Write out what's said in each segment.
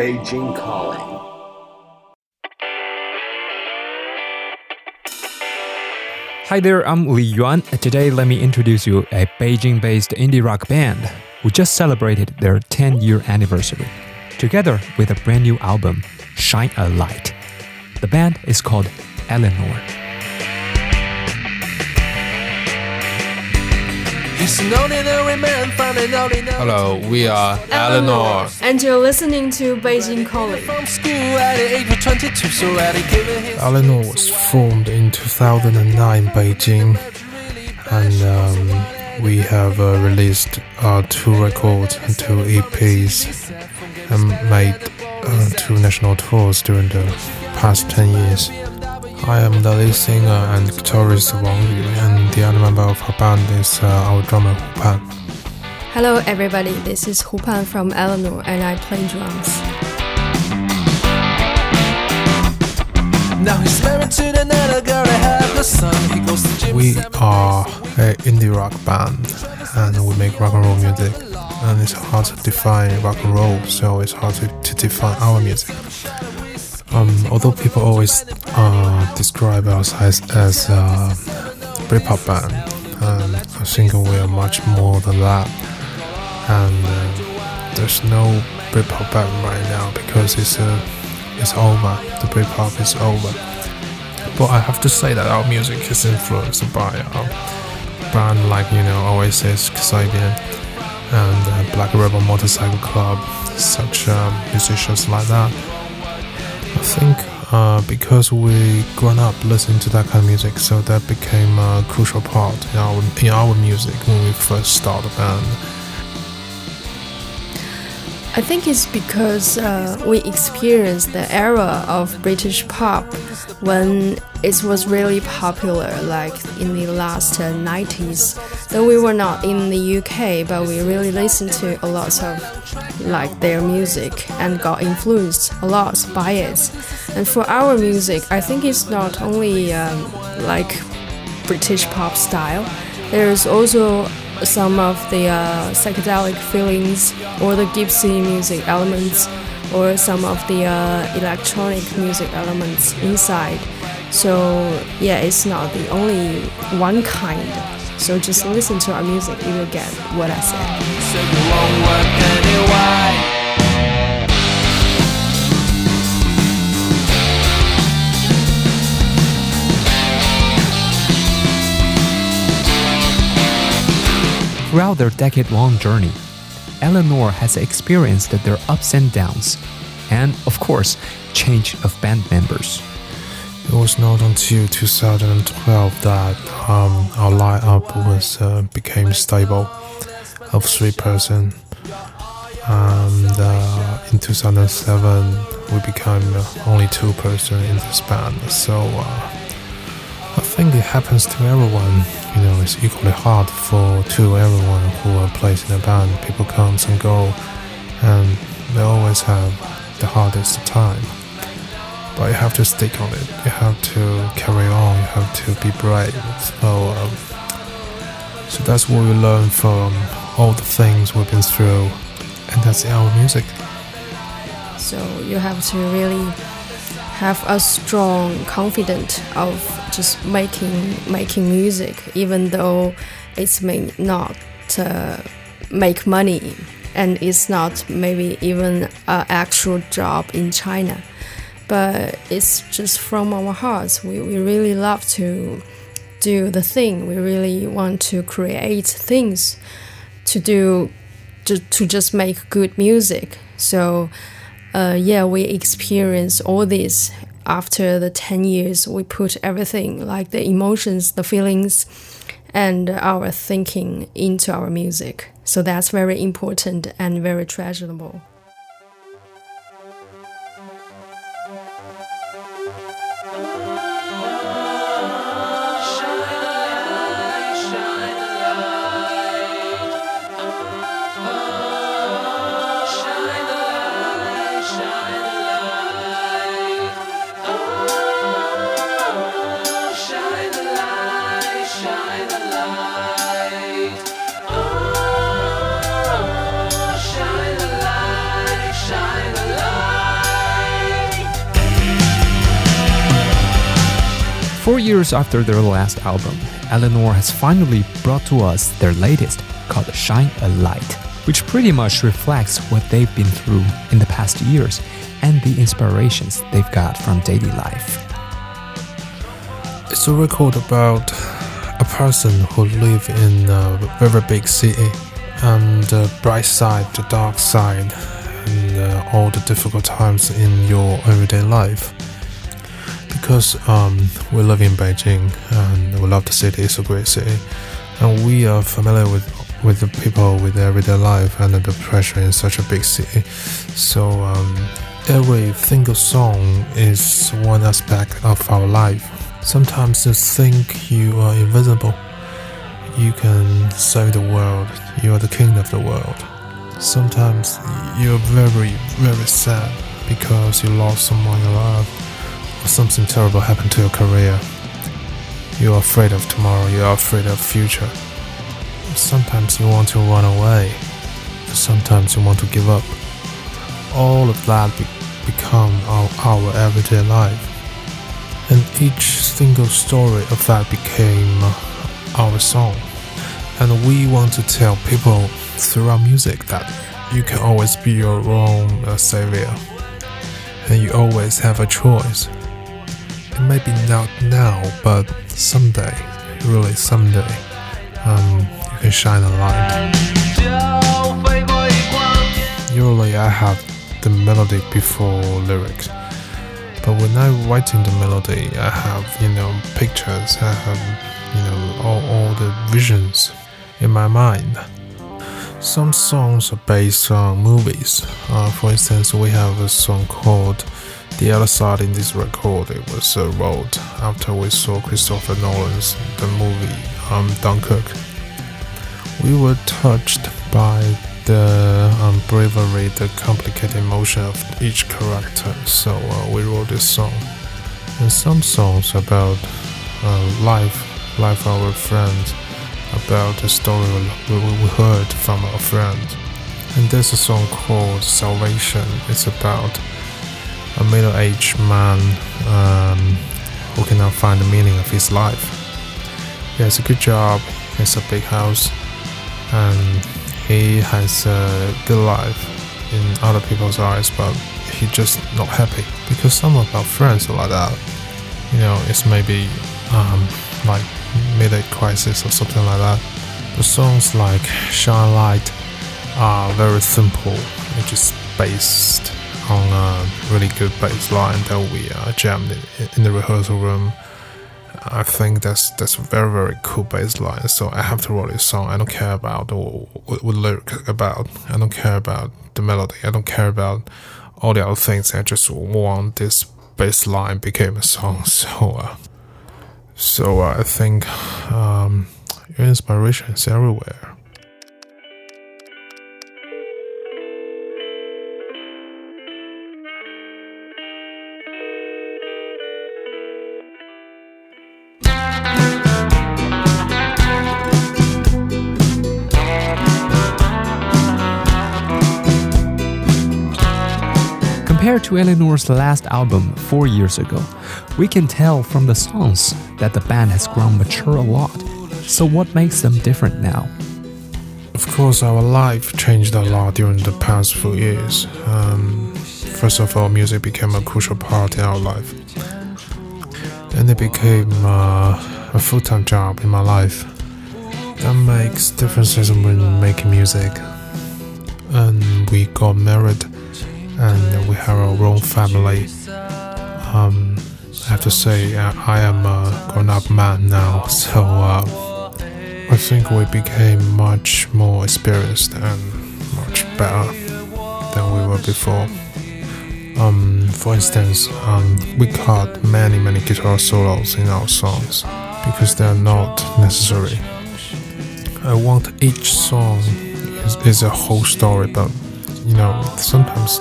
Beijing Calling. Hi there, I'm Li Yuan. Today, let me introduce you a Beijing based indie rock band who just celebrated their 10 year anniversary, together with a brand new album, Shine a Light. The band is called Elenore. Hello, we are Elenore. And you're listening to Beijing Calling. Elenore was formed in 2009 Beijing, and um, we have uh, released uh, two records and two EPs, and made uh, two national tours during the past 10 years. I am the lead singer and guitarist Wang Yu, and the other member of our band is uh, our drummer Hu Pan. Hello, everybody. This is Hu Pan from Elenore, and I play drums. Now he's married to another girl and have a son. He goes to gym. We are an indie rock band, and we make rock and roll music. And it's hard to define rock and roll, so it's hard to, to define our music. Um, although people always uh, describe us as, as a Britpop band, um, I think we are much more than that. And uh, there's no Britpop band right now because it's uh, it's over. The Britpop is over. But I have to say that our music is influenced by a band like you know Oasis, Kasabian, and uh, Black Rebel Motorcycle Club, such um, musicians like that. I think uh, because we grown up listening to that kind of music, so that became a crucial part in our in our music when we first started the band. I think it's because uh, we experienced the era of British pop when it was really popular, like in the last uh, 90s. Though we were not in the UK, but we really listened to a lot of like their music and got influenced a lot by it. And for our music, I think it's not only um, like British pop style. There's also some of the uh, psychedelic feelings or the gypsy music elements or some of the uh, electronic music elements inside. So yeah, it's not the only one kind. So just listen to our music, you will get what I said. Throughout their decade long journey, Elenore has experienced their ups and downs, and of course, change of band members. It was not until 2012 that um, our lineup was uh, became stable of three person. And uh, in 2007, we became only two person in this band. So uh, think it happens to everyone. You know, it's equally hard for to everyone who are placed in a band. People comes and go, and they always have the hardest time. But you have to stick on it. You have to carry on. You have to be brave. So, um, so that's what we learn from all the things we've been through, and that's our music. So you have to really have a strong confidence of just making making music, even though it may not uh, make money and it's not maybe even an actual job in China. But it's just from our hearts. We, we really love to do the thing. We really want to create things to do to, to just make good music. So uh, yeah, we experience all this after the 10 years. We put everything, like the emotions, the feelings, and our thinking into our music. So that's very important and very treasurable. Four years after their last album, Elenore has finally brought to us their latest, called Shine a Light, which pretty much reflects what they've been through in the past years and the inspirations they've got from daily life. It's a record about a person who lives in a very big city and the bright side, the dark side, and uh, all the difficult times in your everyday life. Because um, we live in Beijing and we love the city, it's a great city, and we are familiar with with the people, with everyday life, and the pressure in such a big city. So um, every single song is one aspect of our life. Sometimes you think you are invisible. You can save the world. You are the king of the world. Sometimes you're very, very sad because you lost someone you love or something terrible happened to your career. You are afraid of tomorrow. You are afraid of future. Sometimes you want to run away. Sometimes you want to give up. All of that be- become our, our everyday life. And each single story of that became our song. And we want to tell people through our music that you can always be your own uh, savior. And you always have a choice. It may be not now, but someday, really someday, um, you can shine a light. Usually I have the melody before lyrics. But when I'm writing the melody, I have, you know, pictures, I have, you know, all, all the visions in my mind. Some songs are based on movies. Uh, for instance, we have a song called The Other Side in this record. It was uh, wrote after we saw Christopher Nolan's the movie um, Dunkirk. We were touched by the um, bravery, the complicated emotion of each character. So uh, we wrote this song. And some songs about uh, life, life of our friends, about the story we, we heard from our friend. And there's a song called Salvation. It's about a middle-aged man um, who cannot find the meaning of his life. He has a good job, he has a big house, and he has a good life in other people's eyes, but he's just not happy because some of our friends are like that. You know, it's maybe um, like mid-age crisis or something like that. The songs like Shine Light are very simple. It's just based on a really good bass line that we uh, jammed in, in the rehearsal room. I think that's that's a very very cool bass line. So I have to write this song. I don't care about what, what lyric about. I don't care about the melody. I don't care about all the other things. I just want this bass line became a song. So uh, so uh, I think um, your inspiration is everywhere. Compared to Elenore's last album four years ago, we can tell from the songs that the band has grown mature a lot. So, what makes them different now? Of course, our life changed a lot during the past few years. Um, first of all, music became a crucial part in our life, and it became uh, a full-time job in my life. That makes differences when making music. And we got married, and we have our own family. Um, I have to say, uh, I am a grown-up man now, so. Uh, I think we became much more experienced and much better than we were before. Um, for instance, um, we cut many, many guitar solos in our songs because they are not necessary. I want each song is, is a whole story, but you know, sometimes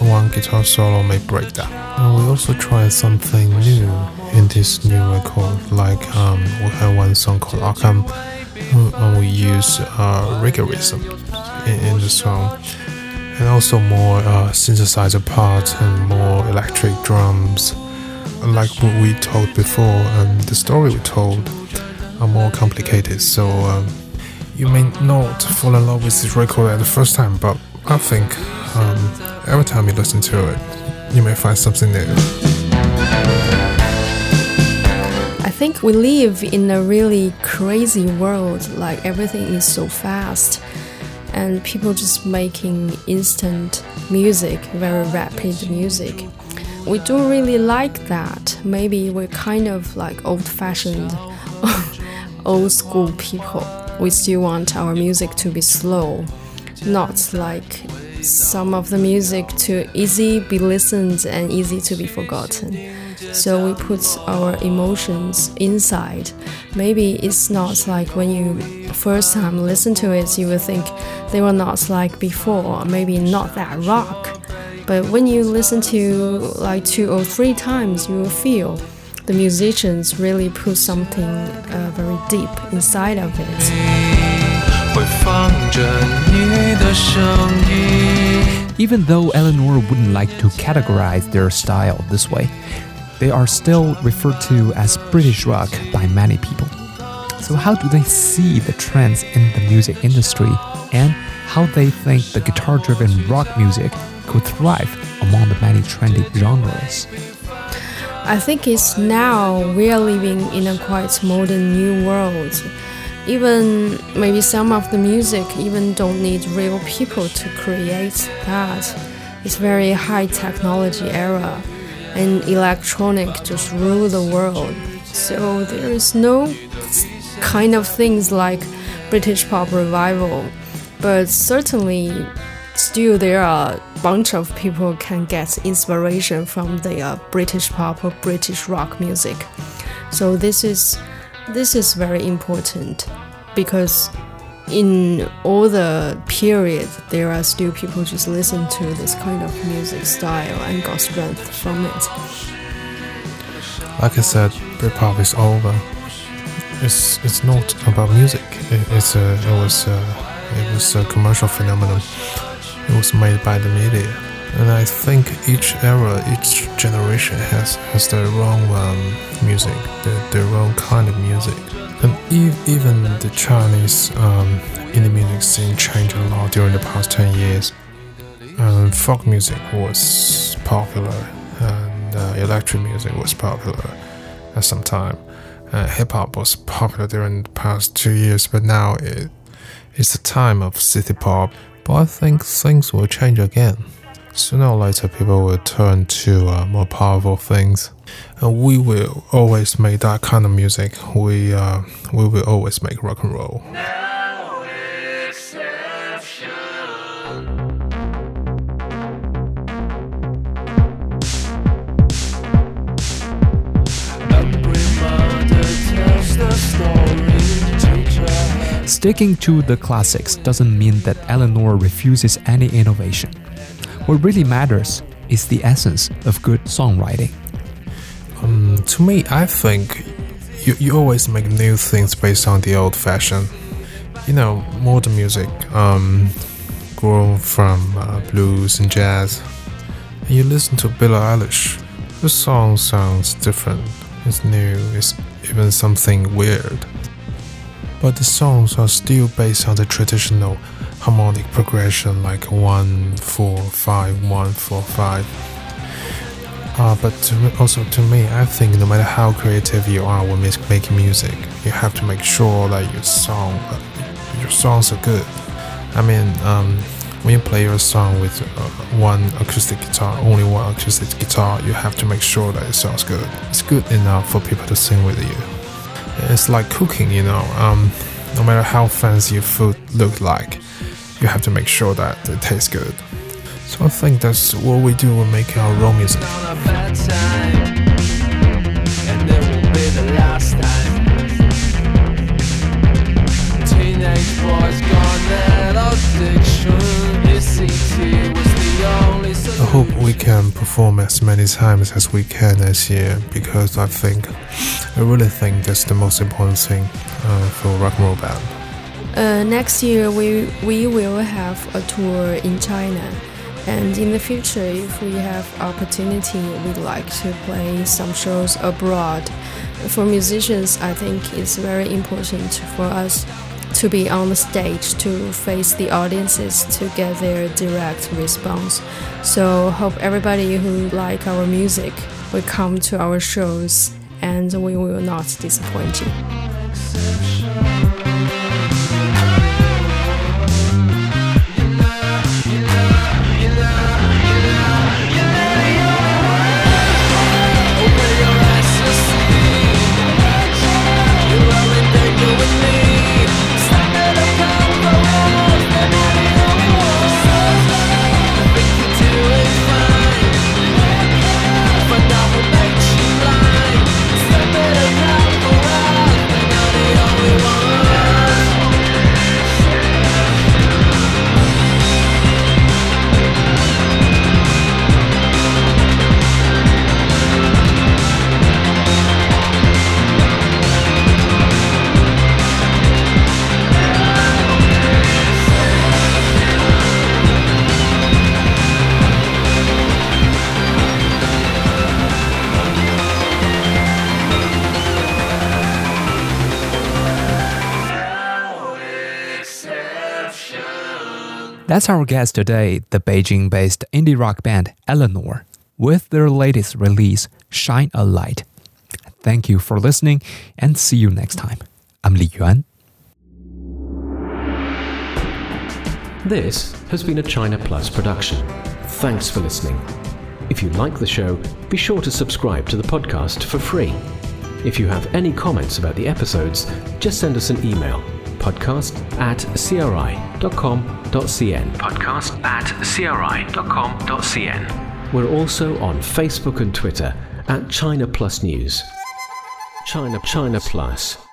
one guitar solo may break that. And we also tried something new in this new record, like um, we have one song called Arkham and we use uh, rigorism in, in, the song, and also more uh, synthesizer parts and more electric drums. like what we told before, and the story we told are more complicated. So um, you may not fall in love with this record at the first time, but I think um, every time you listen to it, you may find something new. I think we live in a really crazy world, like everything is so fast, and people just making instant music, very rapid music. We don't really like that. Maybe we're kind of like old fashioned, old school people. We still want our music to be slow, not like some of the music to easy be listened and easy to be forgotten. So we put our emotions inside. Maybe it's not like when you first time listen to it, you will think they were not like before, maybe not that rock. But when you listen to like two or three times, you will feel the musicians really put something uh, very deep inside of it. Even though Elenore wouldn't like to categorize their style this way, they are still referred to as British rock by many people. So, how do they see the trends in the music industry and how they think the guitar driven rock music could thrive among the many trendy genres? I think it's now we are living in a quite modern new world even maybe some of the music even don't need real people to create that. It's very high technology era and electronic just rule the world. So there is no kind of things like British pop revival, but certainly still there are a bunch of people can get inspiration from the uh, British pop or British rock music. So this is this is very important because in all the period there are still people just listen to this kind of music style and got strength from it. Like I said, Britpop is over. It's it's not about music. It, it's a it was a, it was a commercial phenomenon. It was made by the media, and I think each era, each generation has has their own um, music, their, their own kind of music. And even the Chinese um, indie music scene changed a lot during the past 10 years. Um, folk music was popular, and uh, electric music was popular at some time. Uh, Hip hop was popular during the past two years, but now it, it's the time of city pop. But I think things will change again. Sooner or later, people will turn to uh, more powerful things. And we will always make that kind of music. We, uh, we will always make rock and roll. Sticking to the classics doesn't mean that Elenore refuses any innovation. What really matters is the essence of good songwriting. Um, to me, I think you, you always make new things based on the old fashion. You know, modern music, um, grown from uh, blues and jazz. And you listen to Billie Eilish, the song sounds different. It's new, it's even something weird. But the songs are still based on the traditional harmonic progression like 1 4 5 1 4 5 uh, but to, also to me i think no matter how creative you are when making music you have to make sure that your song your songs are good. I mean um, when you play your song with uh, one acoustic guitar only one acoustic guitar you have to make sure that it sounds good. It's good enough for people to sing with you. It's like cooking you know um, no matter how fancy your food look like you have to make sure that it tastes good. So I think that's what we do when making our own music. I hope we can perform as many times as we can this year because I think, I really think that's the most important thing uh, for a rock and roll band. Uh, next year we we will have a tour in China, And in the future, if we have opportunity, we'd like to play some shows abroad. For musicians, I think it's very important for us to be on the stage to face the audiences to get their direct response. So hope everybody who like our music will come to our shows and we will not disappoint you. That's our guest today, the Beijing based indie rock band Elenore, with their latest release, Shine a Light. Thank you for listening and see you next time. I'm Li Yuan. This has been a China Plus production. Thanks for listening. If you like the show, be sure to subscribe to the podcast for free. If you have any comments about the episodes, just send us an email podcast at cri.com.cn. Podcast at cri.com.cn. We're also on Facebook and Twitter at China Plus News. China China Plus.